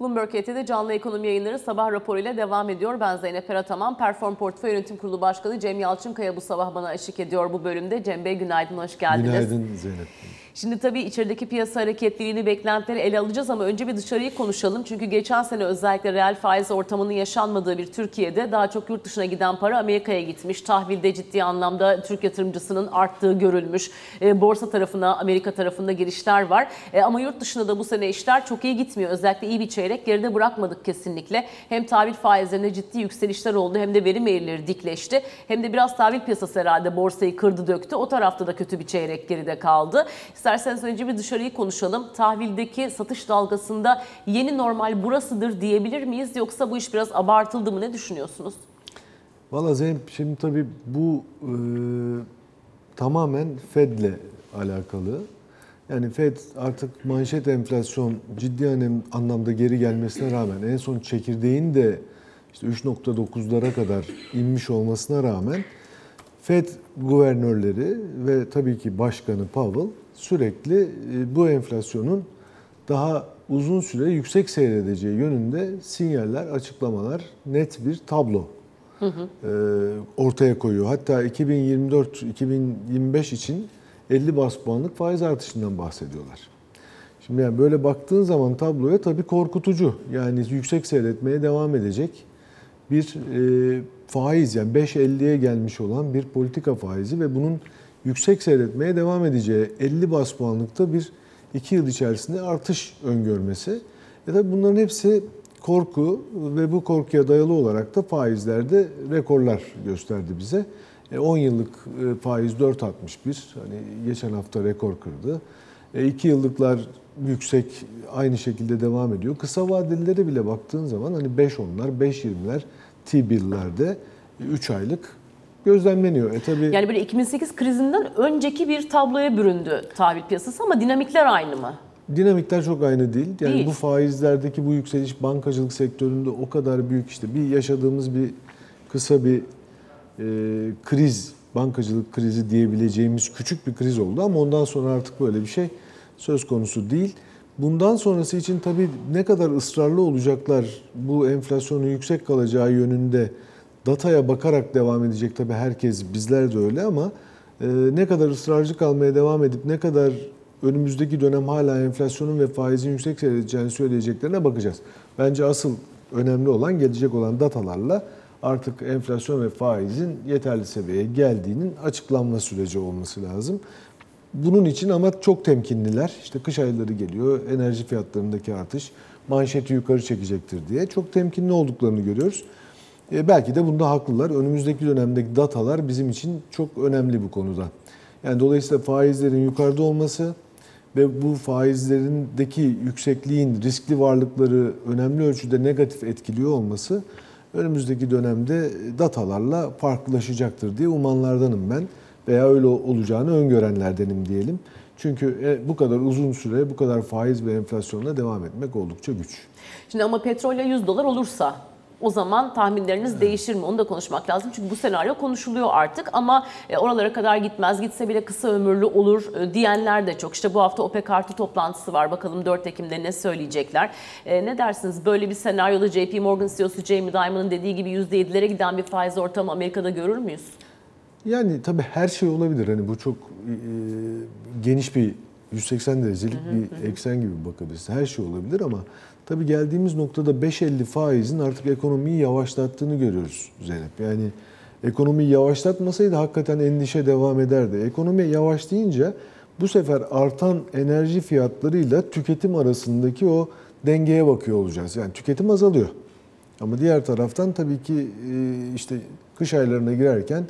Bloomberg HT'de canlı ekonomi yayınları sabah raporuyla devam ediyor. Ben Zeynep Erataman. Perform Portföy Yönetim Kurulu Başkanı Cem Yalçınkaya bu sabah bana eşlik ediyor bu bölümde. Cem Bey günaydın, hoş geldiniz. Günaydın Zeynep. Şimdi tabii içerideki piyasa hareketliliğini, beklentileri ele alacağız ama önce bir dışarıyı konuşalım. Çünkü geçen sene özellikle reel faiz ortamının yaşanmadığı bir Türkiye'de daha çok yurt dışına giden para Amerika'ya gitmiş. Tahvilde ciddi anlamda Türk yatırımcısının arttığı görülmüş. E, borsa tarafına, Amerika tarafında girişler var. E, ama yurt dışında da bu sene işler çok iyi gitmiyor. Özellikle iyi bir çeyrek geride bırakmadık kesinlikle. Hem tahvil faizlerinde ciddi yükselişler oldu hem de verim eğrileri dikleşti. Hem de biraz tahvil piyasası herhalde borsayı kırdı döktü. O tarafta da kötü bir çeyrek geride kaldı. İsterseniz önce bir dışarıyı konuşalım. Tahvildeki satış dalgasında yeni normal burasıdır diyebilir miyiz? Yoksa bu iş biraz abartıldı mı? Ne düşünüyorsunuz? Valla Zeynep şimdi tabii bu e, tamamen Fed'le alakalı. Yani Fed artık manşet enflasyon ciddi anlamda geri gelmesine rağmen en son çekirdeğin de işte 3.9'lara kadar inmiş olmasına rağmen Fed guvernörleri ve tabii ki başkanı Powell sürekli e, bu enflasyonun daha uzun süre yüksek seyredeceği yönünde sinyaller, açıklamalar, net bir tablo e, ortaya koyuyor. Hatta 2024-2025 için 50 bas puanlık faiz artışından bahsediyorlar. Şimdi yani böyle baktığın zaman tabloya tabii korkutucu. Yani yüksek seyretmeye devam edecek bir e, faiz yani 5.50'ye gelmiş olan bir politika faizi ve bunun yüksek seyretmeye devam edeceği 50 bas puanlıkta bir 2 yıl içerisinde artış öngörmesi. E tabii bunların hepsi korku ve bu korkuya dayalı olarak da faizlerde rekorlar gösterdi bize. E, 10 yıllık e, faiz 4.61 hani geçen hafta rekor kırdı. 2 yıllıklar yüksek aynı şekilde devam ediyor. Kısa vadelilere bile baktığın zaman hani 5.10'lar, 5.20'ler T-bill'lerde 3 aylık gözlemleniyor. E tabii Yani böyle 2008 krizinden önceki bir tabloya büründü tahvil piyasası ama dinamikler aynı mı? Dinamikler çok aynı değil. Yani Değil. bu faizlerdeki bu yükseliş bankacılık sektöründe o kadar büyük işte bir yaşadığımız bir kısa bir e, kriz, bankacılık krizi diyebileceğimiz küçük bir kriz oldu ama ondan sonra artık böyle bir şey söz konusu değil. Bundan sonrası için tabii ne kadar ısrarlı olacaklar bu enflasyonun yüksek kalacağı yönünde dataya bakarak devam edecek tabii herkes bizler de öyle ama e, ne kadar ısrarcı kalmaya devam edip ne kadar önümüzdeki dönem hala enflasyonun ve faizin yüksek seyredeceğini söyleyeceklerine bakacağız. Bence asıl önemli olan gelecek olan datalarla artık enflasyon ve faizin yeterli seviyeye geldiğinin açıklanma süreci olması lazım. Bunun için ama çok temkinliler. İşte kış ayları geliyor, enerji fiyatlarındaki artış manşeti yukarı çekecektir diye çok temkinli olduklarını görüyoruz. E, belki de bunda haklılar. Önümüzdeki dönemdeki datalar bizim için çok önemli bu konuda. Yani dolayısıyla faizlerin yukarıda olması ve bu faizlerindeki yüksekliğin riskli varlıkları önemli ölçüde negatif etkiliyor olması önümüzdeki dönemde datalarla farklılaşacaktır diye umanlardanım ben veya öyle olacağını öngörenlerdenim diyelim. Çünkü e, bu kadar uzun süre bu kadar faiz ve enflasyonla devam etmek oldukça güç. Şimdi ama petrolle 100 dolar olursa o zaman tahminleriniz değişir mi? Onu da konuşmak lazım. Çünkü bu senaryo konuşuluyor artık ama e, oralara kadar gitmez. Gitse bile kısa ömürlü olur e, diyenler de çok. İşte bu hafta OPEC artı toplantısı var. Bakalım 4 Ekim'de ne söyleyecekler. E, Ne dersiniz? Böyle bir senaryoda JP Morgan CEO'su Jamie Dimon'ın dediği gibi %7'lere giden bir faiz ortamı Amerika'da görür müyüz? Yani tabii her şey olabilir. Hani bu çok e, geniş bir 180 derecelik bir eksen gibi bakabilirsin. Her şey olabilir ama tabii geldiğimiz noktada 5.50 faizin artık ekonomiyi yavaşlattığını görüyoruz Zeynep. Yani ekonomiyi yavaşlatmasaydı hakikaten endişe devam ederdi. Ekonomi yavaşlayınca bu sefer artan enerji fiyatlarıyla tüketim arasındaki o dengeye bakıyor olacağız. Yani tüketim azalıyor. Ama diğer taraftan tabii ki e, işte kış aylarına girerken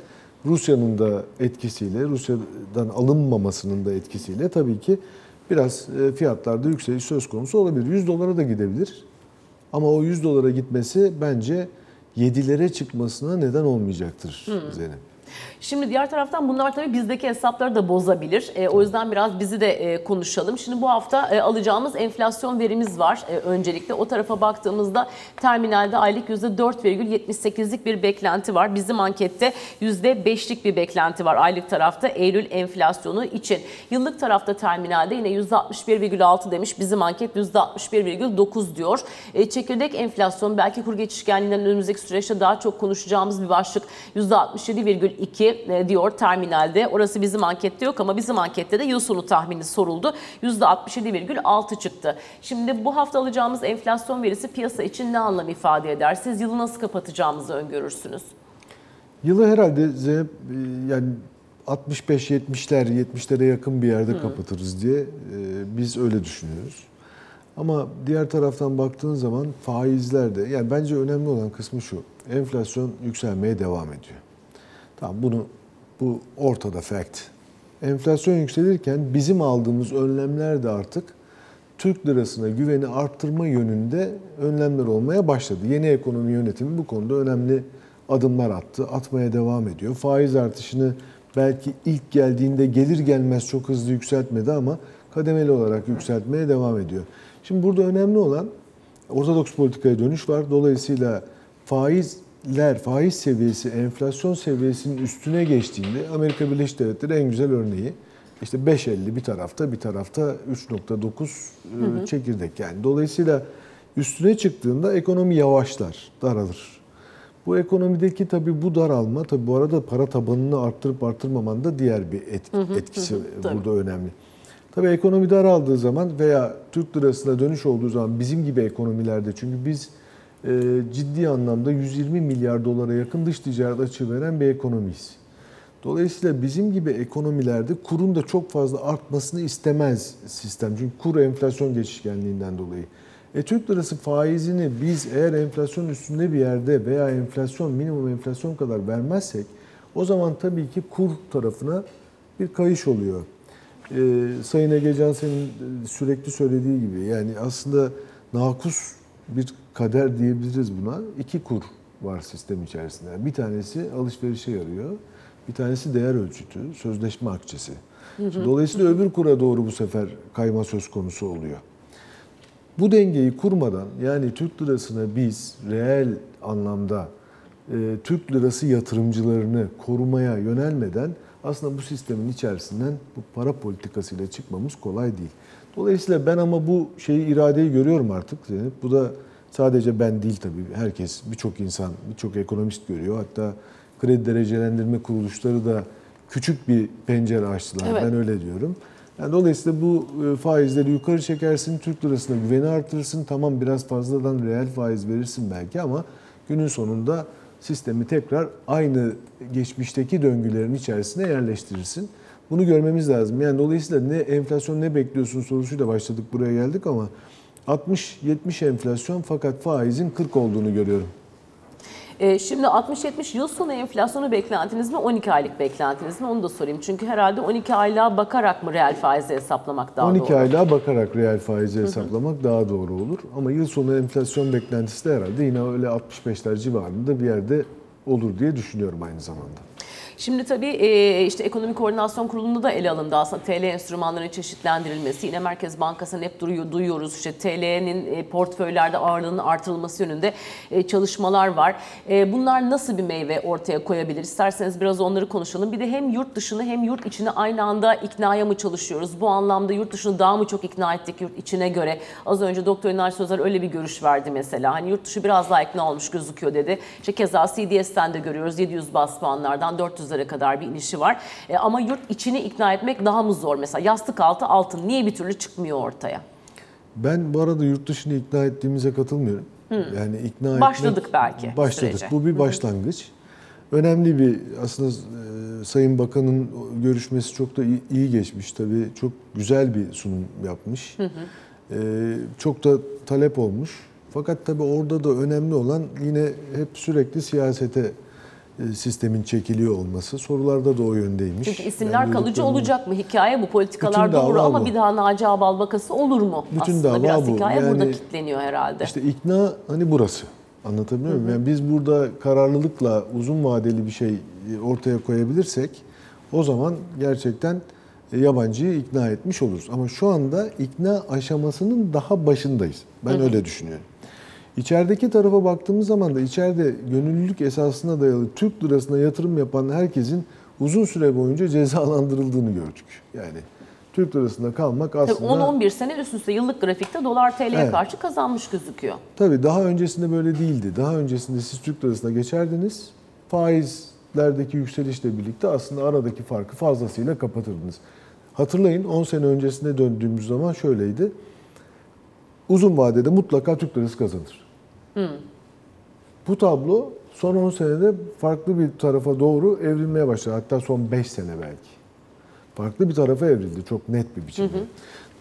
Rusya'nın da etkisiyle, Rusya'dan alınmamasının da etkisiyle tabii ki biraz e, fiyatlarda yükseliş söz konusu olabilir. 100 dolara da gidebilir. Ama o 100 dolara gitmesi bence 7'lere çıkmasına neden olmayacaktır Zeynep. Şimdi diğer taraftan bunlar tabii bizdeki hesapları da bozabilir. E, o yüzden biraz bizi de e, konuşalım. Şimdi bu hafta e, alacağımız enflasyon verimiz var. E, öncelikle o tarafa baktığımızda terminalde aylık %4,78'lik bir beklenti var. Bizim ankette %5'lik bir beklenti var aylık tarafta Eylül enflasyonu için. Yıllık tarafta terminalde yine %61,6 demiş. Bizim anket %61,9 diyor. E, çekirdek enflasyon belki kur geçişkenliğinden önümüzdeki süreçte daha çok konuşacağımız bir başlık %67,2 e, diyor terminalde. Orası bizim ankette yok ama bizim ankette de yıl sonu tahmini soruldu. %67,6 çıktı. Şimdi bu hafta alacağımız enflasyon verisi piyasa için ne anlam ifade eder? Siz yılı nasıl kapatacağımızı öngörürsünüz? Yılı herhalde Zeynep yani 65-70'ler, 70'lere yakın bir yerde kapatırız diye e, biz öyle düşünüyoruz. Ama diğer taraftan baktığın zaman faizler de yani bence önemli olan kısmı şu. Enflasyon yükselmeye devam ediyor. Tamam bunu bu ortada fact. Enflasyon yükselirken bizim aldığımız önlemler de artık Türk lirasına güveni arttırma yönünde önlemler olmaya başladı. Yeni ekonomi yönetimi bu konuda önemli adımlar attı. Atmaya devam ediyor. Faiz artışını belki ilk geldiğinde gelir gelmez çok hızlı yükseltmedi ama kademeli olarak yükseltmeye devam ediyor. Şimdi burada önemli olan ortodoks politikaya dönüş var. Dolayısıyla faizler, faiz seviyesi enflasyon seviyesinin üstüne geçtiğinde Amerika Birleşik Devletleri en güzel örneği. İşte 5.50 bir tarafta bir tarafta 3.9 e, çekirdek yani. Dolayısıyla üstüne çıktığında ekonomi yavaşlar, daralır. Bu ekonomideki tabii bu daralma tabii bu arada para tabanını arttırıp arttırmaman da diğer bir et- etkisi Tabii. burada önemli. Tabii ekonomi daraldığı zaman veya Türk lirasına dönüş olduğu zaman bizim gibi ekonomilerde çünkü biz ciddi anlamda 120 milyar dolara yakın dış ticaret açığı veren bir ekonomiyiz. Dolayısıyla bizim gibi ekonomilerde kurun da çok fazla artmasını istemez sistem. Çünkü kur enflasyon geçişkenliğinden dolayı. E Türk lirası faizini biz eğer enflasyon üstünde bir yerde veya enflasyon minimum enflasyon kadar vermezsek o zaman tabii ki kur tarafına bir kayış oluyor. Ee, Sayın Egecan senin sürekli söylediği gibi yani aslında nakus bir kader diyebiliriz buna. İki kur var sistem içerisinde. Bir tanesi alışverişe yarıyor. Bir tanesi değer ölçütü, sözleşme akçesi. Dolayısıyla öbür kura doğru bu sefer kayma söz konusu oluyor. Bu dengeyi kurmadan yani Türk lirasına biz reel anlamda e, Türk lirası yatırımcılarını korumaya yönelmeden aslında bu sistemin içerisinden bu para politikasıyla çıkmamız kolay değil. Dolayısıyla ben ama bu şeyi iradeyi görüyorum artık Zeynep. Bu da sadece ben değil tabii. Herkes, birçok insan, birçok ekonomist görüyor. Hatta kredi derecelendirme kuruluşları da küçük bir pencere açtılar. Evet. Ben öyle diyorum. Yani dolayısıyla bu e, faizleri yukarı çekersin, Türk lirasına güveni artırırsın. Tamam biraz fazladan reel faiz verirsin belki ama günün sonunda sistemi tekrar aynı geçmişteki döngülerin içerisine yerleştirirsin. Bunu görmemiz lazım. Yani dolayısıyla ne enflasyon ne bekliyorsun sorusuyla başladık buraya geldik ama 60-70 enflasyon fakat faizin 40 olduğunu görüyorum. E, şimdi 60-70 yıl sonu enflasyonu beklentiniz mi 12 aylık beklentiniz mi onu da sorayım. Çünkü herhalde 12 aylığa bakarak mı reel faizi hesaplamak daha 12 doğru? aylığa bakarak reel faizi hesaplamak daha doğru olur. Ama yıl sonu enflasyon beklentisi de herhalde yine öyle 65'ler civarında bir yerde olur diye düşünüyorum aynı zamanda. Şimdi tabii e, işte Ekonomi Koordinasyon Kurulu'nda da ele alındı aslında TL enstrümanlarının çeşitlendirilmesi. Yine Merkez Bankası'nın hep duruyor, duyuyoruz işte TL'nin e, portföylerde ağırlığının artırılması yönünde e, çalışmalar var. Bunlar nasıl bir meyve ortaya koyabilir? İsterseniz biraz onları konuşalım. Bir de hem yurt dışını hem yurt içini aynı anda iknaya mı çalışıyoruz? Bu anlamda yurt dışını daha mı çok ikna ettik yurt içine göre? Az önce Doktor İnal Sözer öyle bir görüş verdi mesela. Hani yurt dışı biraz daha ikna olmuş gözüküyor dedi. İşte keza CDS'ten de görüyoruz 700 bas puanlardan 400'lere kadar bir inişi var. E, ama yurt içini ikna etmek daha mı zor? Mesela yastık altı altın niye bir türlü çıkmıyor ortaya? Ben bu arada yurt dışını ikna ettiğimize katılmıyorum. Yani ikna etmek- Başladık belki Başladık. sürece. Bu bir başlangıç. Önemli bir aslında e, Sayın Bakan'ın görüşmesi çok da iyi, iyi geçmiş tabii. Çok güzel bir sunum yapmış. E, çok da talep olmuş. Fakat tabii orada da önemli olan yine hep sürekli siyasete sistemin çekiliyor olması. Sorularda da o yöndeymiş. Çünkü isimler Ben kalıcı olacak mı? Hikaye bu. Politikalar doğru ama bu. bir daha Naci Ağbal vakası olur mu? Bütün Aslında biraz bu. hikaye burada Yani kilitleniyor herhalde. İşte ikna hani burası. Anlatabiliyor muyum? Yani biz burada kararlılıkla uzun vadeli bir şey ortaya koyabilirsek o zaman gerçekten yabancıyı ikna etmiş oluruz. Ama şu anda ikna aşamasının daha başındayız. Ben öyle düşünüyorum. İçerideki tarafa baktığımız zaman da içeride gönüllülük esasına dayalı Türk lirasına yatırım yapan herkesin uzun süre boyunca cezalandırıldığını gördük. Yani Türk lirasında kalmak aslında... 10-11 sene üst üste yıllık grafikte dolar TL'ye Evet. karşı kazanmış gözüküyor. Tabii daha öncesinde böyle değildi. Daha öncesinde siz Türk lirasına geçerdiniz. Faizlerdeki yükselişle birlikte aslında aradaki farkı fazlasıyla kapatırdınız. Hatırlayın 10 sene öncesine döndüğümüz zaman şöyleydi. Uzun vadede mutlaka Türk lirası kazanır. Bu tablo son 10 senede farklı bir tarafa doğru evrilmeye başladı. Hatta son 5 sene belki. Farklı bir tarafa evrildi çok net bir biçimde.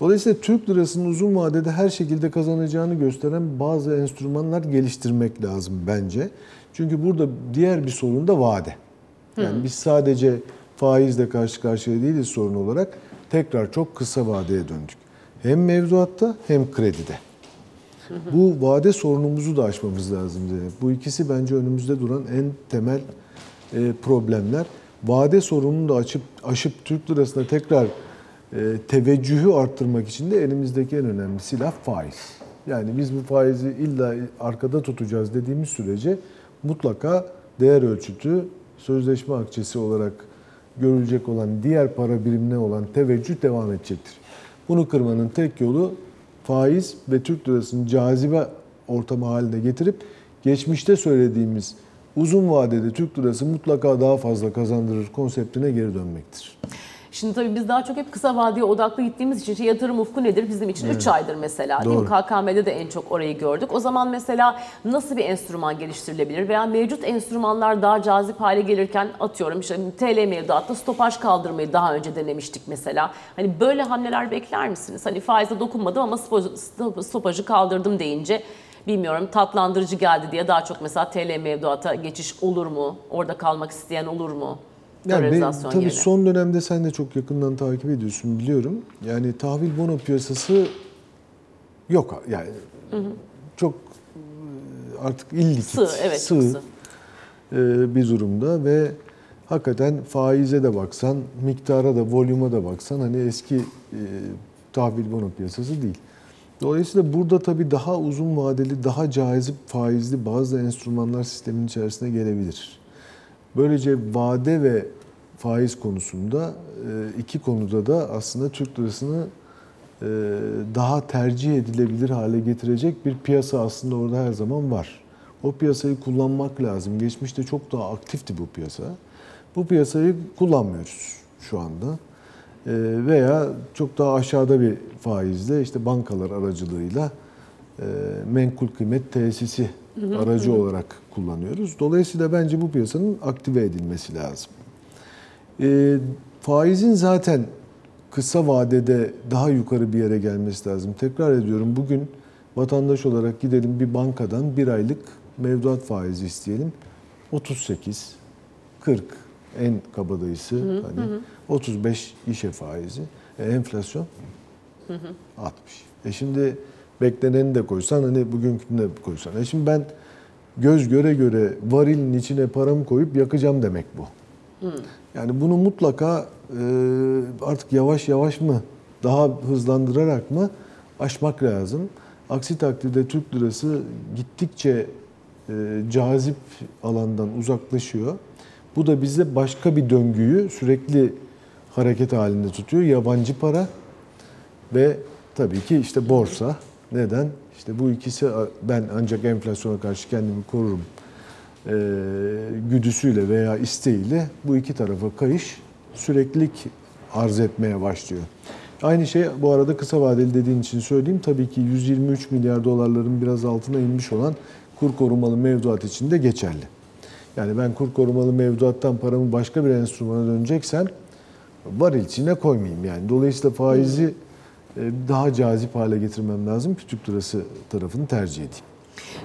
Dolayısıyla Türk lirasının uzun vadede her şekilde kazanacağını gösteren bazı enstrümanlar geliştirmek lazım bence. Çünkü burada diğer bir sorun da vade. Yani biz sadece faizle karşı karşıya değiliz sorun olarak. Tekrar çok kısa vadeye döndük. Hem mevduatta hem kredide. Bu vade sorunumuzu da aşmamız lazım. Zeynep. Bu ikisi bence önümüzde duran en temel e, problemler. Vade sorununu da açıp aşıp Türk lirasına tekrar e, teveccühü arttırmak için de elimizdeki en önemli silah faiz. Yani biz bu faizi illa arkada tutacağız dediğimiz sürece mutlaka değer ölçütü sözleşme akçesi olarak görülecek olan diğer para birimine olan teveccüh devam edecektir. Bunu kırmanın tek yolu faiz ve Türk lirasını cazibe ortamı haline getirip geçmişte söylediğimiz uzun vadede Türk lirası mutlaka daha fazla kazandırır konseptine geri dönmektir. Şimdi tabii biz daha çok hep kısa vadeye odaklı gittiğimiz için şey, yatırım ufku nedir bizim için? 3 aydır mesela değil mi? Doğru. KKM'de de en çok orayı gördük. O zaman mesela nasıl bir enstrüman geliştirilebilir veya mevcut enstrümanlar daha cazip hale gelirken atıyorum işte TL mevduatta stopaj kaldırmayı daha önce denemiştik mesela. Hani böyle hamleler bekler misiniz? Hani faize dokunmadım ama stopajı kaldırdım deyince bilmiyorum tatlandırıcı geldi diye daha çok mesela TL mevduata geçiş olur mu? Orada kalmak isteyen olur mu? Yani ben, Dolarizasyon tabii yerine. son dönemde sen de çok yakından takip ediyorsun biliyorum. Yani tahvil bono piyasası yok yani çok e, artık illikit, Sığ, evet, çok sığ. e, bir durumda ve hakikaten faize de baksan, miktara da, volüme de baksan hani eski e, tahvil bono piyasası değil. Dolayısıyla burada tabii daha uzun vadeli, daha cazip faizli bazı enstrümanlar sistemin içerisine gelebilir. Böylece vade ve faiz konusunda e, iki konuda da aslında Türk lirasını e, daha tercih edilebilir hale getirecek bir piyasa aslında orada her zaman var. O piyasayı kullanmak lazım. Geçmişte çok daha aktifti bu piyasa. Bu piyasayı kullanmıyoruz şu anda. E, Veya çok daha aşağıda bir faizle işte bankalar aracılığıyla menkul kıymet tesisi aracı olarak kullanıyoruz. Dolayısıyla bence bu piyasanın aktive edilmesi lazım. E, faizin zaten kısa vadede daha yukarı bir yere gelmesi lazım. Tekrar ediyorum bugün vatandaş olarak gidelim bir bankadan bir aylık mevduat faizi isteyelim. 38, 40 en kabadayısı hani 35 işe faizi. E, enflasyon 60. E şimdi bekleneni de koysan hani bugünkünü de koysan. E şimdi ben göz göre göre varilin içine paramı koyup yakacağım demek bu. Yani bunu mutlaka e, artık yavaş yavaş mı daha hızlandırarak mı aşmak lazım. Aksi takdirde Türk lirası gittikçe e, cazip alandan uzaklaşıyor. Bu da bize başka bir döngüyü sürekli hareket halinde tutuyor. Yabancı para ve tabii ki işte borsa. Neden? İşte bu ikisi ben ancak enflasyona karşı kendimi korurum e, güdüsüyle veya isteğiyle bu iki tarafa kayış süreklilik arz etmeye başlıyor. Aynı şey bu arada kısa vadeli dediğin için söyleyeyim. Tabii ki 123 milyar dolarların biraz altına inmiş olan kur korumalı mevduat için de geçerli. Yani ben kur korumalı mevduattan paramı başka bir enstrümana döneceksem varil içine koymayayım yani. Dolayısıyla faizi e, daha cazip hale getirmem lazım ki Türk lirası tarafını tercih edeyim.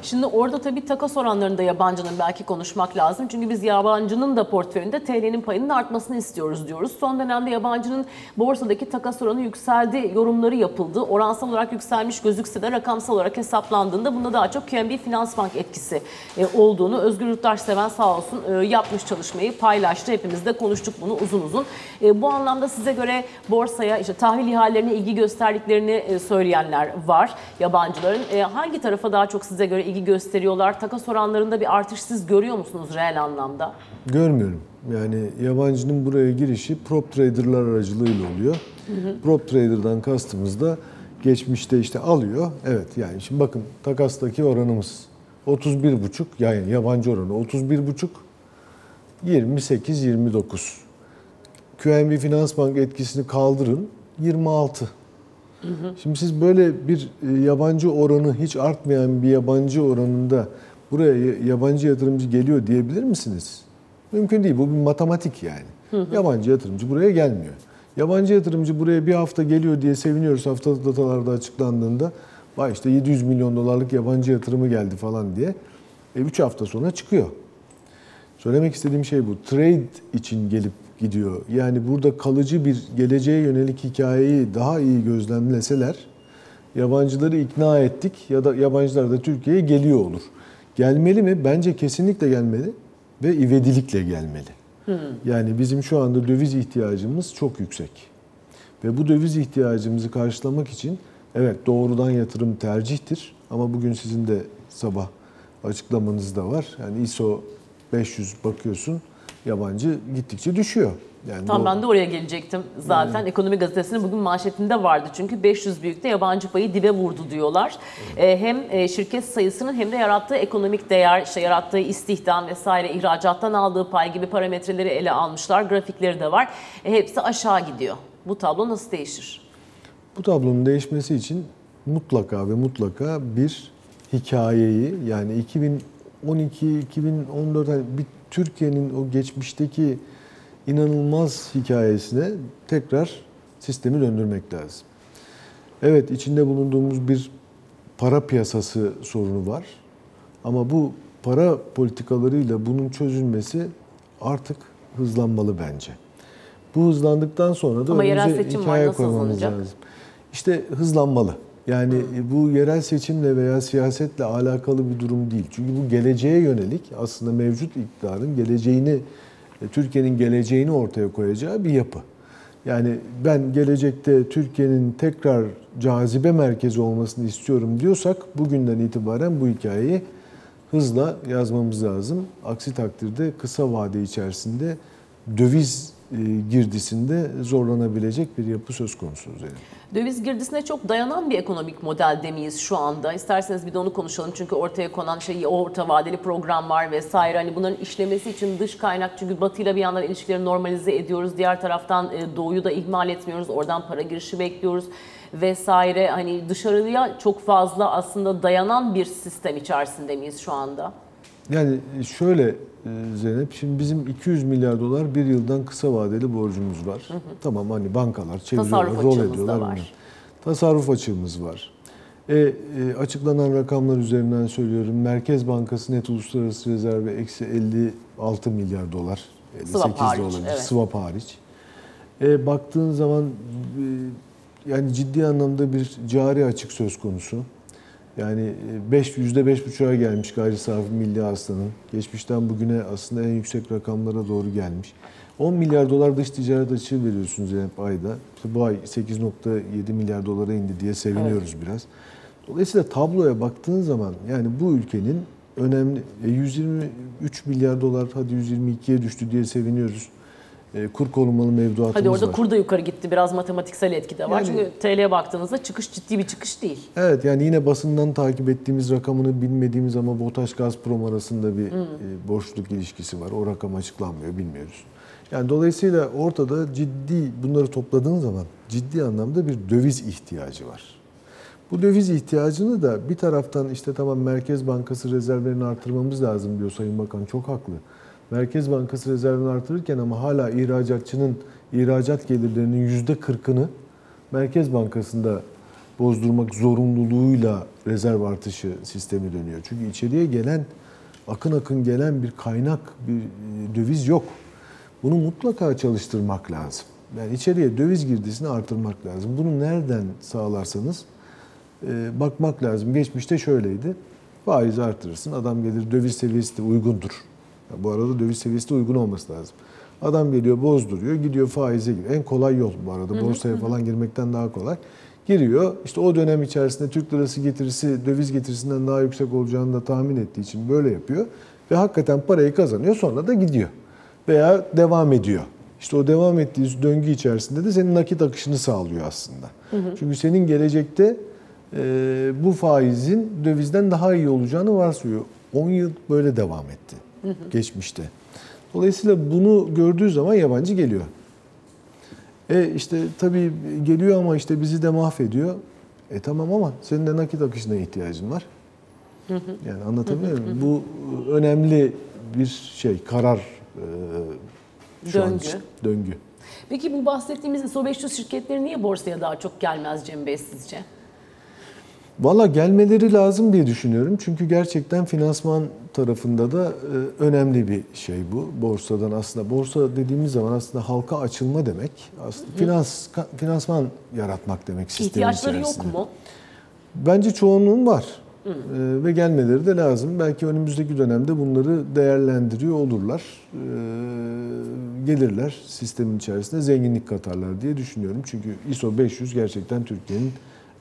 Şimdi orada tabii takas oranlarında yabancının belki konuşmak lazım. Çünkü biz yabancının da portföyünde TL'nin payının artmasını istiyoruz diyoruz. Son dönemde yabancının borsadaki takas oranı yükseldi yorumları yapıldı. Oransal olarak yükselmiş gözükse de rakamsal olarak hesaplandığında bunda daha çok QNB Finans Bank etkisi e, olduğunu Özgür Yurttaşseven sağ olsun e, yapmış çalışmayı paylaştı. Hepimiz de konuştuk bunu uzun uzun. E, Bu anlamda size göre borsaya işte tahvil ihalelerine ilgi gösterdiklerini söyleyenler var yabancıların. Hangi tarafa daha çok size göre ilgi gösteriyorlar? Takas oranlarında bir artış siz görüyor musunuz reel anlamda? Görmüyorum. Yani yabancının buraya girişi prop traderlar aracılığıyla oluyor. Prop trader'dan kastımız da geçmişte işte alıyor. Evet yani şimdi bakın takastaki oranımız 31,5 yani yabancı oranı 31,5 28 29. QNB Finans Bank etkisini kaldırın 26. Şimdi siz böyle bir e, yabancı oranı hiç artmayan bir yabancı oranında buraya yabancı yatırımcı geliyor diyebilir misiniz? Mümkün değil. Bu bir matematik yani. Yabancı yatırımcı buraya gelmiyor. Yabancı yatırımcı buraya bir hafta geliyor diye seviniyoruz haftalık datalarda açıklandığında. Vay işte 700 milyon dolarlık yabancı yatırımı geldi falan diye. E 3 hafta sonra çıkıyor. Söylemek istediğim şey bu. Trade için gelip gidiyor. Yani burada kalıcı bir geleceğe yönelik hikayeyi daha iyi gözlemleseler yabancıları ikna ettik ya da yabancılar da Türkiye'ye geliyor olur. Gelmeli mi? Bence kesinlikle gelmeli ve ivedilikle gelmeli. Yani bizim şu anda döviz ihtiyacımız çok yüksek. Ve bu döviz ihtiyacımızı karşılamak için evet doğrudan yatırım tercihtir ama bugün sizin de sabah açıklamanız da var. Yani ISO 500 bakıyorsun yabancı gittikçe düşüyor. Yani Tam bu- ben de oraya gelecektim zaten. Ekonomi gazetesinin bugün manşetinde vardı. Çünkü 500 büyükte yabancı payı dibe vurdu diyorlar. Ee, hem e, şirket sayısının hem de yarattığı ekonomik değer, işte yarattığı istihdam vesaire, ihracattan aldığı pay gibi parametreleri ele almışlar. Grafikleri de var. E, hepsi aşağı gidiyor. Bu tablo nasıl değişir? Bu tablonun değişmesi için mutlaka ve mutlaka bir hikayeyi yani 2012 2014 hani bir Türkiye'nin o geçmişteki inanılmaz hikayesine tekrar sistemi döndürmek lazım. Evet içinde bulunduğumuz bir para piyasası sorunu var. Ama bu para politikalarıyla bunun çözülmesi artık hızlanmalı bence. Bu hızlandıktan sonra da Ama önümüze var, hikaye nasıl koymamız lazım. İşte hızlanmalı. Yani bu yerel seçimle veya siyasetle alakalı bir durum değil. Çünkü bu geleceğe yönelik aslında mevcut iktidarın geleceğini, e, Türkiye'nin geleceğini ortaya koyacağı bir yapı. Yani ben gelecekte Türkiye'nin tekrar cazibe merkezi olmasını istiyorum diyorsak bugünden itibaren bu hikayeyi hızla yazmamız lazım. Aksi takdirde kısa vade içerisinde döviz e, girdisinde zorlanabilecek bir yapı söz konusu üzerinde. Döviz girdisine çok dayanan bir ekonomik modelde miyiz şu anda? İsterseniz bir de onu konuşalım. Çünkü ortaya konan şey orta vadeli program var vesaire. Hani bunların işlemesi için dış kaynak çünkü Batı ile bir yandan ilişkileri normalize ediyoruz. Diğer taraftan e, doğuyu da ihmal etmiyoruz. Oradan para girişi bekliyoruz vesaire. Hani dışarıya çok fazla aslında dayanan bir sistem içerisinde miyiz şu anda? Yani şöyle e, Zeynep, şimdi bizim 200 milyar dolar bir yıldan kısa vadeli borcumuz var. Tamam hani bankalar çeviriyorlar, Tasarruf rol ediyorlar. var. Tasarruf açığımız var. E, e, açıklanan rakamlar üzerinden söylüyorum. Merkez Bankası net uluslararası rezervi eksi 56 milyar dolar. 58 Swap de hariç, olabilir. evet. Swap hariç. E, baktığın zaman e, yani ciddi anlamda bir cari açık söz konusu. Yani 5 yüzde beş buçuğa gelmiş gayri safi milli hasılanın. Geçmişten bugüne aslında en yüksek rakamlara doğru gelmiş. 10 milyar dolar dış ticaret açığı veriyorsunuz hep ayda. İşte bu ay 8.7 milyar dolara indi diye seviniyoruz biraz. Dolayısıyla tabloya baktığın zaman yani bu ülkenin önemli e, 123 milyar dolar hadi 122'ye düştü diye seviniyoruz. E, Kur korumalı mevduatımız Hadi orada var. kur da yukarı gitti. Biraz matematiksel etki de var. Yani- Çünkü TL'ye baktığınızda çıkış ciddi bir çıkış değil. Evet yani yine basından takip ettiğimiz rakamını bilmediğimiz ama BOTAŞ Gazprom arasında bir e, borçluluk ilişkisi var. O rakam açıklanmıyor bilmiyoruz. Yani dolayısıyla ortada ciddi bunları topladığın zaman ciddi anlamda bir döviz ihtiyacı var. Bu döviz ihtiyacını da bir taraftan işte tamam Merkez Bankası rezervlerini artırmamız lazım diyor Sayın Bakan çok haklı. Merkez Bankası rezervini artırırken ama hala ihracatçının ihracat gelirlerinin yüzde kırkını Merkez Bankası'nda bozdurmak zorunluluğuyla rezerv artışı sistemi dönüyor. Çünkü içeriye gelen akın akın gelen bir kaynak, bir e, döviz yok. Bunu mutlaka çalıştırmak lazım. Yani içeriye döviz girdisini artırmak lazım. Bunu nereden sağlarsanız e, bakmak lazım. Geçmişte şöyleydi. Faizi artırırsın. Adam gelir döviz seviyesi de uygundur. Ya bu arada döviz seviyesi de uygun olması lazım. Adam geliyor bozduruyor. Gidiyor faize giriyor. En kolay yol bu arada. Borsaya falan girmekten daha kolay. Giriyor. İşte o dönem içerisinde Türk lirası getirisi döviz getirisinden daha yüksek olacağını da tahmin ettiği için böyle yapıyor. Ve hakikaten parayı kazanıyor. Sonra da gidiyor. Veya devam ediyor. İşte o devam ettiği döngü içerisinde de senin nakit akışını sağlıyor aslında. Çünkü senin gelecekte e, bu faizin dövizden daha iyi olacağını varsayıyor. 10 yıl böyle devam etti geçmişte. Dolayısıyla bunu gördüğü zaman yabancı geliyor. E işte tabii geliyor ama işte bizi de mahvediyor. E tamam ama senin de nakit akışına ihtiyacın var. Yani anlatabiliyor muyum? Bu önemli bir şey, karar e, şu an Döngü. için. Döngü. Peki bu bahsettiğimiz ISO 500 şirketleri niye borsaya daha çok gelmez Cem Bey sizce? Valla gelmeleri lazım diye düşünüyorum. Çünkü gerçekten finansman tarafında da e, önemli bir şey bu. Borsadan aslında borsa dediğimiz zaman aslında halka açılma demek. Aslında finans finansman yaratmak demek sistemin İhtiyaçları içerisinde. yok mu? Bence çoğunluğun var. E, ve gelmeleri de lazım. Belki önümüzdeki dönemde bunları değerlendiriyor olurlar. E, gelirler sistemin içerisinde zenginlik katarlar diye düşünüyorum. Çünkü ISO 500 gerçekten Türkiye'nin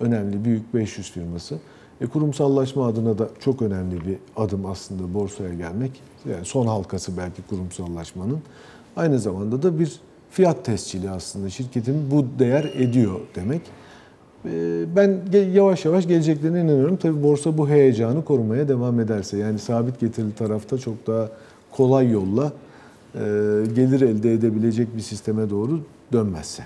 önemli büyük 500 firması. E, kurumsallaşma adına da çok önemli bir adım aslında borsaya gelmek. Yani son halkası belki kurumsallaşmanın. Aynı zamanda da bir fiyat tescili aslında şirketin bu değer ediyor demek. E, Ben yavaş yavaş geleceklerine inanıyorum. Tabii borsa bu heyecanı korumaya devam ederse yani sabit getirili tarafta çok daha kolay yolla e, gelir elde edebilecek bir sisteme doğru dönmezse.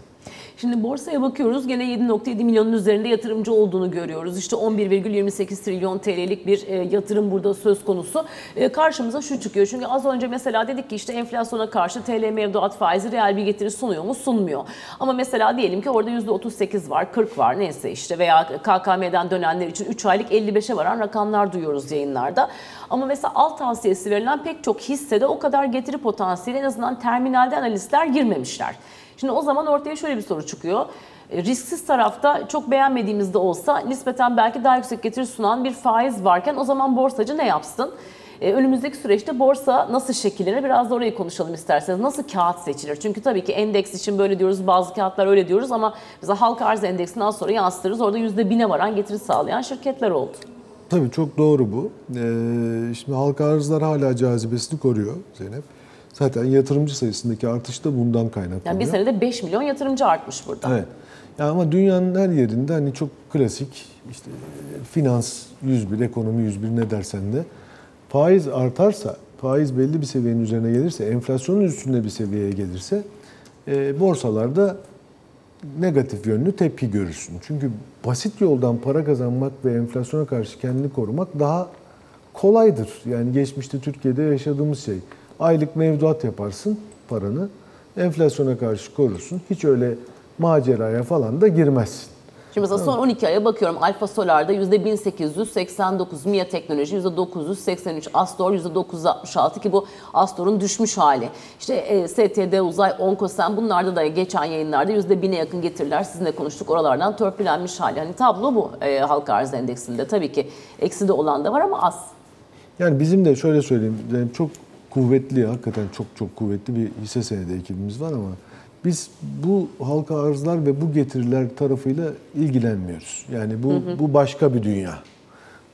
Şimdi borsaya bakıyoruz gene 7.7 milyonun üzerinde yatırımcı olduğunu görüyoruz. İşte 11,28 trilyon TL'lik bir e, yatırım burada söz konusu. E, karşımıza şu çıkıyor. Çünkü az önce mesela dedik ki işte enflasyona karşı TL mevduat faizi reel bir getiri sunuyor mu? Sunmuyor. Ama mesela diyelim ki orada %38 var, 40 var neyse işte veya KKM'den dönenler için 3 aylık 55'e varan rakamlar duyuyoruz yayınlarda. Ama mesela alt tavsiyesi verilen pek çok hissede o kadar getiri potansiyeli en azından terminalde analistler girmemişler. Şimdi o zaman ortaya şöyle bir soru çıkıyor. E, Risksiz tarafta çok beğenmediğimiz de olsa nispeten belki daha yüksek getiri sunan bir faiz varken o zaman borsacı ne yapsın? E, Önümüzdeki süreçte borsa nasıl şekillenir? Biraz da orayı konuşalım isterseniz. Nasıl kağıt seçilir? Çünkü tabii ki endeks için böyle diyoruz, bazı kağıtlar öyle diyoruz ama mesela halka arz endeksinden sonra yansıtırız. Orada %1000'e varan getiri sağlayan şirketler oldu. Tabii çok doğru bu. Ee, şimdi halka arzlar hala cazibesini koruyor Zeynep. Zaten yatırımcı sayısındaki artış da bundan kaynaklanıyor. Yani bir senede 5 milyon yatırımcı artmış burada. Evet. Ya ama dünyanın her yerinde hani çok klasik işte finans 101, ekonomi 101 ne dersen de faiz artarsa, faiz belli bir seviyenin üzerine gelirse, enflasyonun üstünde bir seviyeye gelirse e, borsalarda negatif yönlü tepki görürsün. Çünkü basit yoldan para kazanmak ve enflasyona karşı kendini korumak daha kolaydır. Yani geçmişte Türkiye'de yaşadığımız şey. Aylık mevduat yaparsın paranı, enflasyona karşı korursun. Hiç öyle maceraya falan da girmezsin. Şimdi mesela son 12 aya bakıyorum. Alfa Solar'da %1889, MIA Teknoloji %983, Astor %966 ki bu Astor'un düşmüş hali. İşte e, STD Uzay, Onkosen bunlarda da geçen yayınlarda %1000'e yakın getiriler. Sizinle konuştuk oralardan törpülenmiş hali. Hani tablo bu e, halka arz endeksinde. Tabii ki eksi de olan da var ama az. Yani bizim de şöyle söyleyeyim, yani çok kuvvetli, hakikaten çok çok kuvvetli bir hisse senedi ekibimiz var ama biz bu halka arzlar ve bu getiriler tarafıyla ilgilenmiyoruz. Yani bu bu başka bir dünya.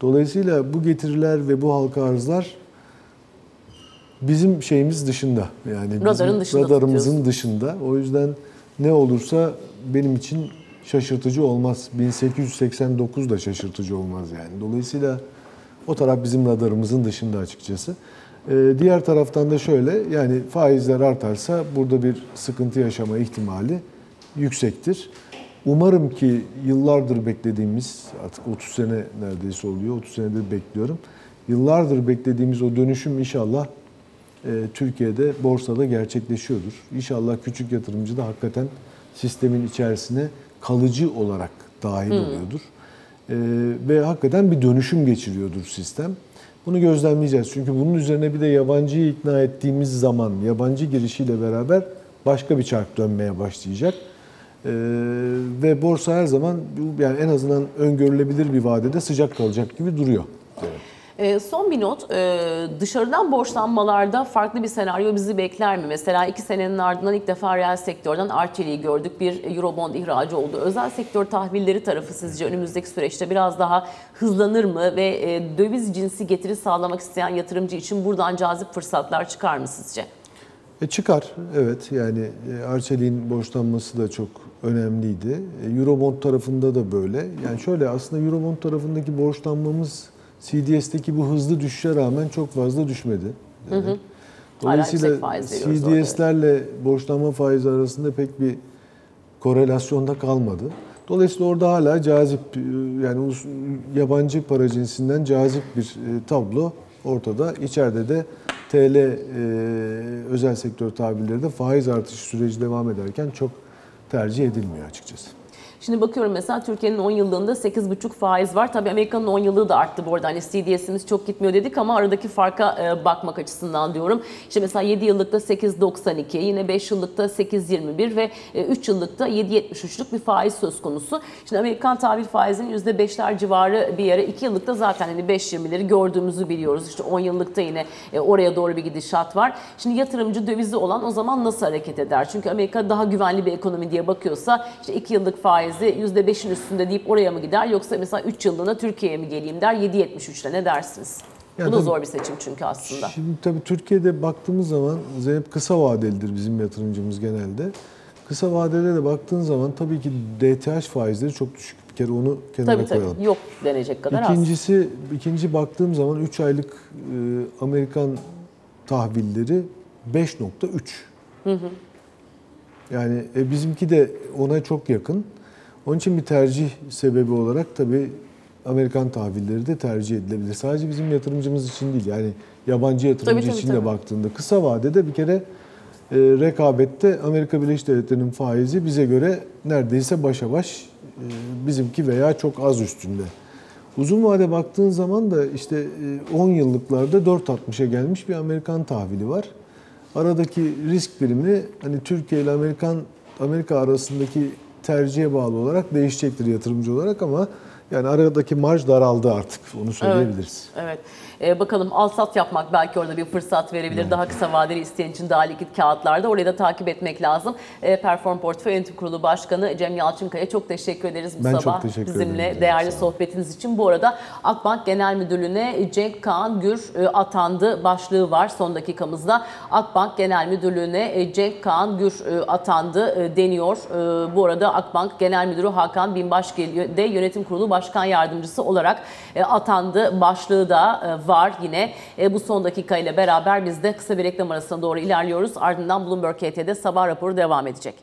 Dolayısıyla bu getiriler ve bu halka arzlar bizim şeyimiz dışında. Yani Radarın dışında radarımızın tutuyorsun. dışında. O yüzden ne olursa benim için şaşırtıcı olmaz. 1889 da şaşırtıcı olmaz yani. Dolayısıyla o taraf bizim radarımızın dışında açıkçası. Ee, diğer taraftan da şöyle yani faizler artarsa burada bir sıkıntı yaşama ihtimali yüksektir. Umarım ki yıllardır beklediğimiz artık 30 sene neredeyse oluyor 30 senedir bekliyorum. Yıllardır beklediğimiz o dönüşüm inşallah e, Türkiye'de borsada gerçekleşiyordur. İnşallah küçük yatırımcı da hakikaten sistemin içerisine kalıcı olarak dahil oluyordur. Ee, ve hakikaten bir dönüşüm geçiriyordur sistem. Bunu gözlemleyeceğiz. Çünkü bunun üzerine bir de yabancıyı ikna ettiğimiz zaman yabancı girişiyle beraber başka bir çark dönmeye başlayacak. Ee, ve borsa her zaman yani en azından öngörülebilir bir vadede sıcak kalacak gibi duruyor. E, son bir not, e, dışarıdan borçlanmalarda farklı bir senaryo bizi bekler mi? Mesela iki senenin ardından ilk defa reel sektörden Arçelik'i gördük. Bir Eurobond ihracı oldu. Özel sektör tahvilleri tarafı sizce önümüzdeki süreçte biraz daha hızlanır mı? Ve e, döviz cinsi getiri sağlamak isteyen yatırımcı için buradan cazip fırsatlar çıkar mı sizce? E çıkar, evet. Yani e, Arçelik'in borçlanması da çok önemliydi. E, Eurobond tarafında da böyle. Yani şöyle aslında Eurobond tarafındaki borçlanmamız CDS'teki bu hızlı düşüşe rağmen çok fazla düşmedi. Yani. Dolayısıyla veriyoruz orada, evet. CDS'lerle borçlanma faizi arasında pek bir korelasyonda kalmadı. Dolayısıyla orada hala cazip e, yani yabancı para cinsinden cazip bir e, tablo ortada. İçeride de TL e, özel sektör tabirleri de faiz artışı süreci devam ederken çok tercih edilmiyor açıkçası. Şimdi bakıyorum mesela Türkiye'nin 10 yıllığında 8,5 faiz var. Tabii Amerika'nın 10 yıllığı da arttı bu arada. Hani CDS'imiz çok gitmiyor dedik ama aradaki farka e, bakmak açısından diyorum. İşte mesela 7 yıllıkta 8,92, yine 5 yıllıkta 8,21 ve e, 3 yıllıkta 7,73'lük bir faiz söz konusu. Şimdi Amerikan tahvil faizinin %5'ler civarı bir yere 2 yıllıkta zaten hani 5,20'leri gördüğümüzü biliyoruz. İşte 10 yıllıkta yine e, oraya doğru bir gidişat var. Şimdi yatırımcı dövizi olan o zaman nasıl hareket eder? Çünkü Amerika daha güvenli bir ekonomi diye bakıyorsa işte 2 yıllık faizi %5'in üstünde deyip oraya mı gider yoksa mesela 3 yıllığına Türkiye'ye mi geleyim der 7.73'le ne dersiniz? Ya Bu da zor bir seçim çünkü aslında. Şimdi tabii Türkiye'de baktığımız zaman hep kısa vadelidir bizim yatırımcımız genelde. Kısa vadede de baktığın zaman tabii ki DTH faizleri çok düşük. Bir kere onu kenara Tabii koyalım. tabii yok denecek kadar az. İkincisi, ikinci baktığım zaman 3 aylık e, Amerikan tahvilleri 5.3. Yani e, bizimki de ona çok yakın. Onun için bir tercih sebebi olarak tabii Amerikan tahvilleri de tercih edilebilir. Sadece bizim yatırımcımız için değil yani yabancı yatırımcı Tabii, tabii, için de tabii. baktığında kısa vadede bir kere e, rekabette Amerika Birleşik Devletleri'nin faizi bize göre neredeyse başa baş e, bizimki veya çok az üstünde. Uzun vade baktığın zaman da işte e, 10 yıllıklarda 4.60'a gelmiş bir Amerikan tahvili var. Aradaki risk birimi hani Türkiye ile Amerikan Amerika arasındaki tercihe bağlı olarak değişecektir yatırımcı olarak ama yani aradaki marj daraldı artık onu söyleyebiliriz. Evet. Ee, bakalım al-sat yapmak belki orada bir fırsat verebilir. Daha kısa vadeli isteyen için daha likit kağıtlarda. Orayı da takip etmek lazım. Ee, Perform Portföy Yönetim Kurulu Başkanı Cem Yalçınkaya çok teşekkür ederiz bu Ben sabah teşekkür bizimle ederim. değerli sohbetiniz için. Bu arada Akbank Genel Müdürlüğü'ne Cenk Kaan Gür e, atandı başlığı var son dakikamızda. Akbank Genel Müdürlüğü'ne e, Cenk Kaan Gür e, atandı e, deniyor. E, Bu arada Akbank Genel Müdürü Hakan Binbaş de Yönetim Kurulu Başkan Yardımcısı olarak e, atandı. Başlığı da e, var yine. E, Bu son dakika ile beraber biz de kısa bir reklam arasına doğru ilerliyoruz. Ardından Bloomberg HT'de sabah raporu devam edecek.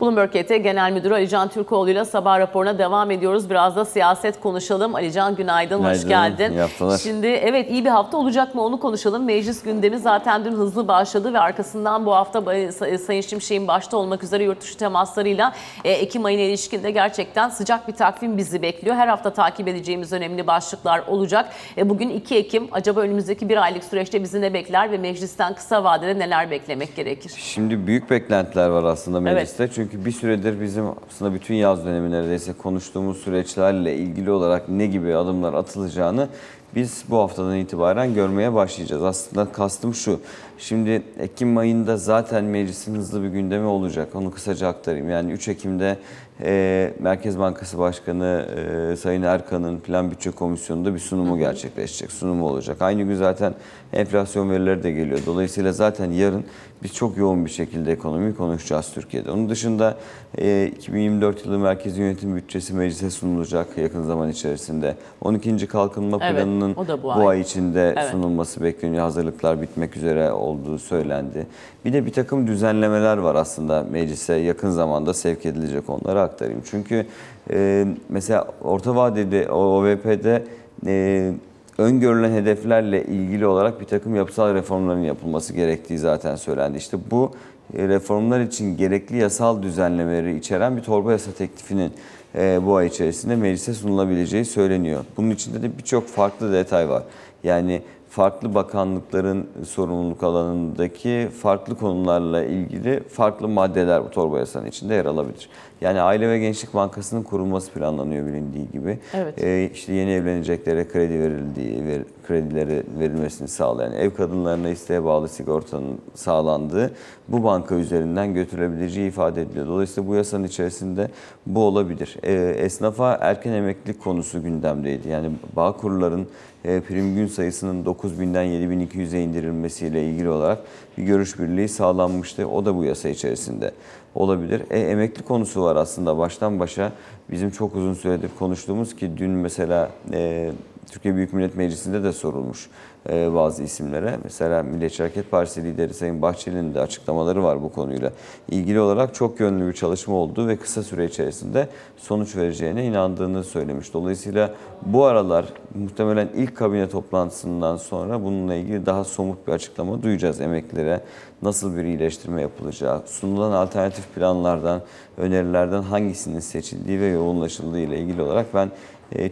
Bloomberg HT Genel Müdürü Alican Türkoğlu ile sabah raporuna devam ediyoruz. Biraz da siyaset konuşalım. Alican günaydın, hoş Günaydın, geldin. iyi haftalar. Şimdi evet iyi bir hafta olacak mı onu konuşalım. Meclis gündemi zaten dün hızlı başladı ve arkasından bu hafta Bay- Say- Sayın Şimşek'in başta olmak üzere yurt dışı temaslarıyla e, Ekim ayına ilişkin de gerçekten sıcak bir takvim bizi bekliyor. Her hafta takip edeceğimiz önemli başlıklar olacak. E, Bugün 2 Ekim. Acaba önümüzdeki bir aylık süreçte bizi ne bekler ve meclisten kısa vadede neler beklemek gerekir? Şimdi büyük beklentiler var aslında mecliste. Çünkü bir süredir bizim aslında bütün yaz dönemi neredeyse konuştuğumuz süreçlerle ilgili olarak ne gibi adımlar atılacağını biz bu haftadan itibaren görmeye başlayacağız. Aslında kastım şu. Şimdi Ekim ayında zaten meclisin hızlı bir gündemi olacak. Onu kısaca aktarayım. Yani 3 Ekim'de e, Merkez Bankası Başkanı e, Sayın Erkan'ın Plan Bütçe Komisyonu'nda bir sunumu gerçekleşecek. Sunumu olacak. Aynı gün zaten enflasyon verileri de geliyor. Dolayısıyla zaten yarın biz çok yoğun bir şekilde ekonomiyi konuşacağız Türkiye'de. Onun dışında e, 2024 yılı Merkez Yönetim Bütçesi meclise sunulacak yakın zaman içerisinde. 12. Kalkınma Evet, Planı'nın bu bu ay. ay içinde Evet. sunulması bekleniyor. Hazırlıklar bitmek üzere olduğu söylendi. Bir de bir takım düzenlemeler var aslında meclise yakın zamanda sevk edilecek onları aktarayım. Çünkü e, mesela orta vadede o OVP'de e, öngörülen hedeflerle ilgili olarak bir takım yapısal reformların yapılması gerektiği zaten söylendi. İşte bu e, reformlar için gerekli yasal düzenlemeleri içeren bir torba yasa teklifinin e, bu ay içerisinde meclise sunulabileceği söyleniyor. Bunun içinde de birçok farklı detay var. Yani farklı bakanlıkların sorumluluk alanındaki farklı konularla ilgili farklı maddeler bu torba yasanın içinde yer alabilir. Yani Aile ve Gençlik Bankası'nın kurulması planlanıyor bilindiği gibi. Evet. Ee, işte yeni evleneceklere kredi verildiği, ver, kredileri verilmesini sağlayan, ev kadınlarına isteğe bağlı sigortanın sağlandığı bu banka üzerinden götürülebileceği ifade ediliyor. Dolayısıyla bu yasanın içerisinde bu olabilir. Ee, esnafa erken emeklilik konusu gündemdeydi. Yani bağ kurların e, prim gün sayısının 9000'den 7200'e indirilmesiyle ilgili olarak bir görüş birliği sağlanmıştı. O da bu yasa içerisinde olabilir. E, emekli konusu var aslında baştan başa bizim çok uzun süredir konuştuğumuz ki dün mesela e, Türkiye Büyük Millet Meclisi'nde de sorulmuş e, bazı isimlere. Mesela Milliyetçi Hareket Partisi lideri Sayın Bahçeli'nin de açıklamaları var bu konuyla ilgili olarak çok yönlü bir çalışma olduğu ve kısa süre içerisinde sonuç vereceğine inandığını söylemiş. Dolayısıyla bu aralar muhtemelen ilk kabine toplantısından sonra bununla ilgili daha somut bir açıklama duyacağız emeklilere. Nasıl bir iyileştirme yapılacağı, sunulan alternatif planlardan, önerilerden hangisinin seçildiği ve yoğunlaşıldığı ile ilgili olarak ben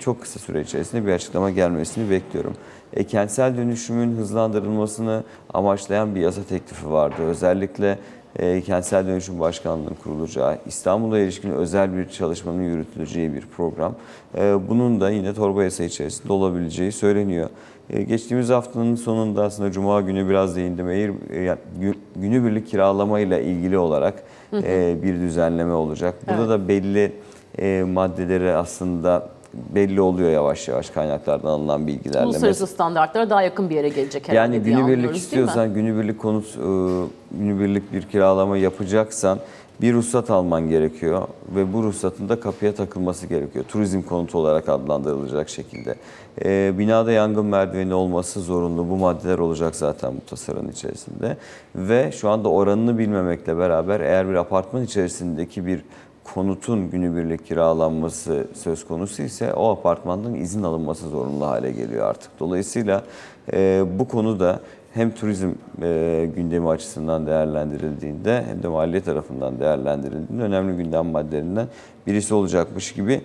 çok kısa süre içerisinde bir açıklama gelmesini bekliyorum. E, kentsel dönüşümün hızlandırılmasını amaçlayan bir yasa teklifi vardı. Özellikle e, kentsel dönüşüm başkanlığının kurulacağı, İstanbul'a ilişkin özel bir çalışmanın yürütüleceği bir program. E, bunun da yine torba yasa içerisinde olabileceği söyleniyor. E, geçtiğimiz haftanın sonunda aslında Cuma günü biraz değindim. Eğer e, günübirlik kiralamayla ilgili olarak e, bir düzenleme olacak. Burada Evet. da belli e, maddeleri aslında belli oluyor yavaş yavaş kaynaklardan alınan bilgilerle. Uluslararası standartlara daha yakın bir yere gelecek herhalde Yani günübirlik istiyorsan, günübirlik konut, e, günübirlik bir kiralama yapacaksan bir ruhsat alman gerekiyor ve bu ruhsatın da kapıya takılması gerekiyor. Turizm konutu olarak adlandırılacak şekilde. E, binada yangın merdiveni olması zorunlu. Bu maddeler olacak zaten bu tasarının içerisinde. Ve şu anda oranını bilmemekle beraber eğer bir apartman içerisindeki bir konutun günübirlik kiralanması söz konusu ise o apartmandan izin alınması zorunlu hale geliyor artık. Dolayısıyla e, bu konuda hem turizm e, gündemi açısından değerlendirildiğinde hem de maliye tarafından değerlendirildiğinde önemli gündem maddelerinden birisi olacakmış gibi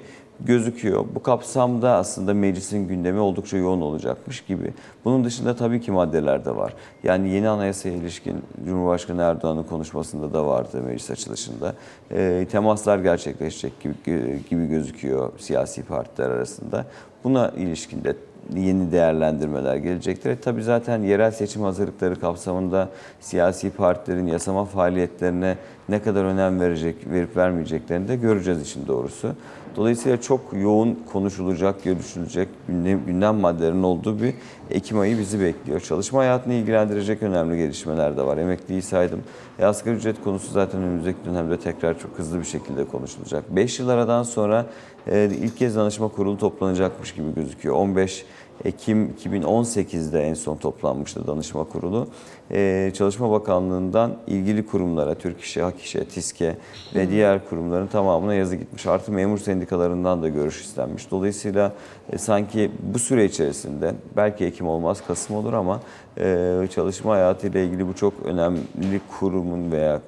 gözüküyor. Bu kapsamda aslında meclisin gündemi oldukça yoğun olacakmış gibi. Bunun dışında tabii ki maddeler de var. Yani yeni anayasaya ilişkin Cumhurbaşkanı Erdoğan'ın konuşmasında da vardı meclis açılışında. E, temaslar gerçekleşecek gibi, gibi gözüküyor siyasi partiler arasında. Buna ilişkin de yeni değerlendirmeler gelecektir. E, tabii zaten yerel seçim hazırlıkları kapsamında siyasi partilerin yasama faaliyetlerine ne kadar önem verecek, verip vermeyeceklerini de göreceğiz işin doğrusu. Dolayısıyla çok yoğun konuşulacak, görüşülecek gündem, gündem maddelerinin olduğu bir Ekim ayı bizi bekliyor. Çalışma hayatını ilgilendirecek önemli gelişmeler de var. Emekliyi saydım. E, asgari ücret konusu zaten önümüzdeki dönemde tekrar çok hızlı bir şekilde konuşulacak. 5 yıl aradan sonra e, ilk kez danışma kurulu toplanacakmış gibi gözüküyor. 15 Ekim 2018'de en son toplanmıştı danışma kurulu. Ee, Çalışma Bakanlığı'ndan ilgili kurumlara, Türk İş'e, Hak İş'e, TİSK'e ve diğer kurumların tamamına yazı gitmiş. Artı memur sendikalarından da görüş istenmiş. Dolayısıyla e, sanki bu süre içerisinde belki Ekim olmaz, Kasım olur ama e, çalışma hayatıyla ilgili bu çok önemli kurumun veya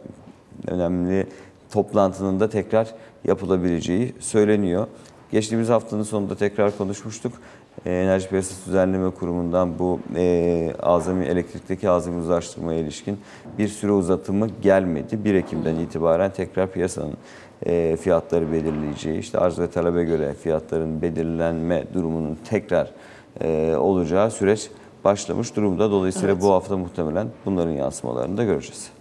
önemli toplantının da tekrar yapılabileceği söyleniyor. Geçtiğimiz haftanın sonunda tekrar konuşmuştuk. E, Enerji Piyasası Düzenleme Kurumu'ndan bu e, azami elektrikteki azami uzlaştırmaya ilişkin bir süre uzatımı gelmedi. 1 Ekim'den itibaren tekrar piyasanın e, fiyatları belirleyeceği, işte arz ve talebe göre fiyatların belirlenme durumunun tekrar e, olacağı süreç başlamış durumda. Dolayısıyla bu hafta muhtemelen bunların yansımalarını da göreceğiz.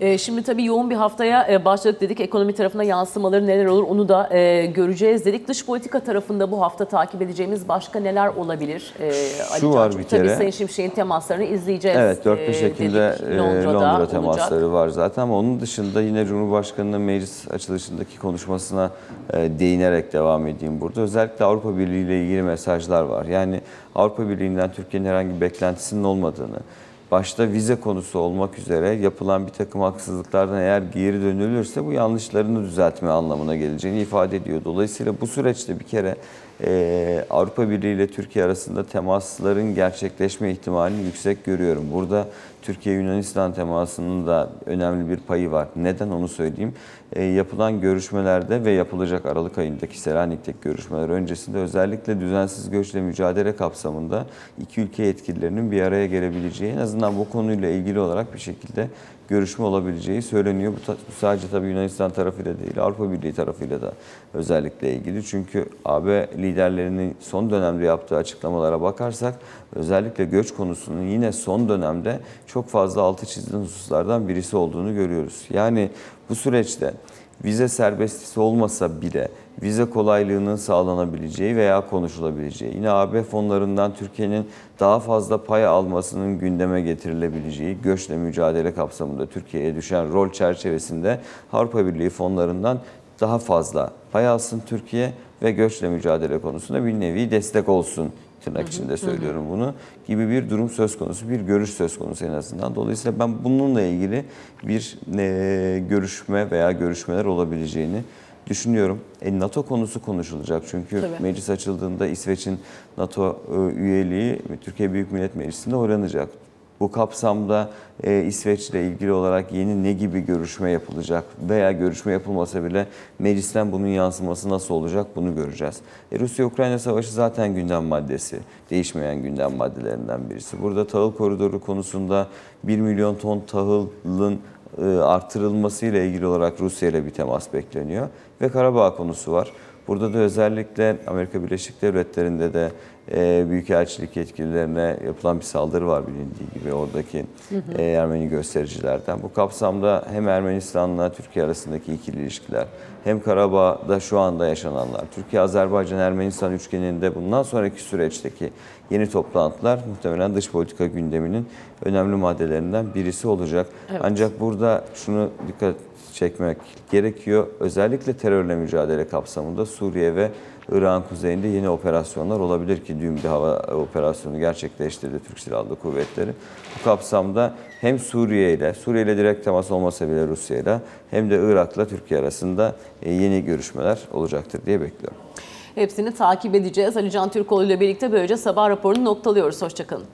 Ee, Şimdi tabii yoğun bir haftaya e, başladık dedik. Ekonomi tarafına yansımaları neler olur onu da e, göreceğiz dedik. Dış politika tarafında bu hafta takip edeceğimiz başka neler olabilir? Ee, Ali Şu var Can'cığım? bir Tabii kere. Sayın Şimşek'in temaslarını izleyeceğiz. Evet 4-5 e, Ekim'de dedik. e, Londra'da Londra olacak. temasları var zaten ama onun dışında yine Cumhurbaşkanı'nın meclis açılışındaki konuşmasına e, değinerek devam edeyim burada. Özellikle Avrupa Birliği ile ilgili mesajlar var. Yani Avrupa Birliği'nden Türkiye'nin herhangi bir beklentisinin olmadığını, başta vize konusu olmak üzere yapılan bir takım haksızlıklardan eğer geri dönülürse bu yanlışlarını düzeltme anlamına geleceğini ifade ediyor. Dolayısıyla bu süreçte bir kere e, Avrupa Birliği ile Türkiye arasında temasların gerçekleşme ihtimalini yüksek görüyorum. Burada Türkiye-Yunanistan temasının da önemli bir payı var. Neden onu söyleyeyim. E, yapılan görüşmelerde ve yapılacak Aralık ayındaki Selanik'teki görüşmeler öncesinde özellikle düzensiz göçle mücadele kapsamında iki ülke yetkililerinin bir araya gelebileceği en azından bu konuyla ilgili olarak bir şekilde görüşme olabileceği söyleniyor. Bu, ta- sadece tabii Yunanistan tarafıyla değil Avrupa Birliği tarafıyla da özellikle ilgili. Çünkü AB liderlerinin son dönemde yaptığı açıklamalara bakarsak özellikle göç konusunun yine son dönemde çok fazla altı çizilen hususlardan birisi olduğunu görüyoruz. Yani bu süreçte vize serbestisi olmasa bile vize kolaylığının sağlanabileceği veya konuşulabileceği, yine AB fonlarından Türkiye'nin daha fazla pay almasının gündeme getirilebileceği, göçle mücadele kapsamında Türkiye'ye düşen rol çerçevesinde Avrupa Birliği fonlarından daha fazla pay alsın Türkiye ve göçle mücadele konusunda bir nevi destek olsun tırnak içinde söylüyorum bunu gibi bir durum söz konusu, bir görüş söz konusu en azından. Dolayısıyla ben bununla ilgili bir e, görüşme veya görüşmeler olabileceğini düşünüyorum. E, NATO konusu konuşulacak çünkü Tabii. meclis açıldığında İsveç'in NATO e, üyeliği Türkiye Büyük Millet Meclisi'nde oynanacak. Bu kapsamda e, İsveç ile ilgili olarak yeni ne gibi görüşme yapılacak veya görüşme yapılmasa bile meclisten bunun yansıması nasıl olacak bunu göreceğiz. E, Rusya-Ukrayna savaşı zaten gündem maddesi, değişmeyen gündem maddelerinden birisi. Burada tahıl koridoru konusunda 1 milyon ton tahılın e, artırılması ile ilgili olarak Rusya ile bir temas bekleniyor. Ve Karabağ konusu var. Burada da özellikle Amerika Birleşik Devletleri'nde de e, Büyükelçilik yetkililerine yapılan bir saldırı var bilindiği gibi oradaki e, Ermeni göstericilerden. Bu kapsamda hem Ermenistan'la Türkiye arasındaki ikili ilişkiler hem Karabağ'da şu anda yaşananlar, Türkiye-Azerbaycan-Ermenistan üçgeninde bundan sonraki süreçteki yeni toplantılar muhtemelen dış politika gündeminin önemli maddelerinden birisi olacak. Evet. Ancak burada şunu dikkat çekmek gerekiyor. Özellikle terörle mücadele kapsamında Suriye ve Irak'ın kuzeyinde yeni operasyonlar olabilir ki dün bir hava operasyonu gerçekleştirdi Türk Silahlı Kuvvetleri. Bu kapsamda hem Suriye ile, Suriye ile direkt temas olmasa bile Rusya ile hem de Irak'la Türkiye arasında e, yeni görüşmeler olacaktır diye bekliyorum. Hepsini takip edeceğiz. Ali Can Türkoğlu ile birlikte böylece sabah raporunu noktalıyoruz. Hoşçakalın.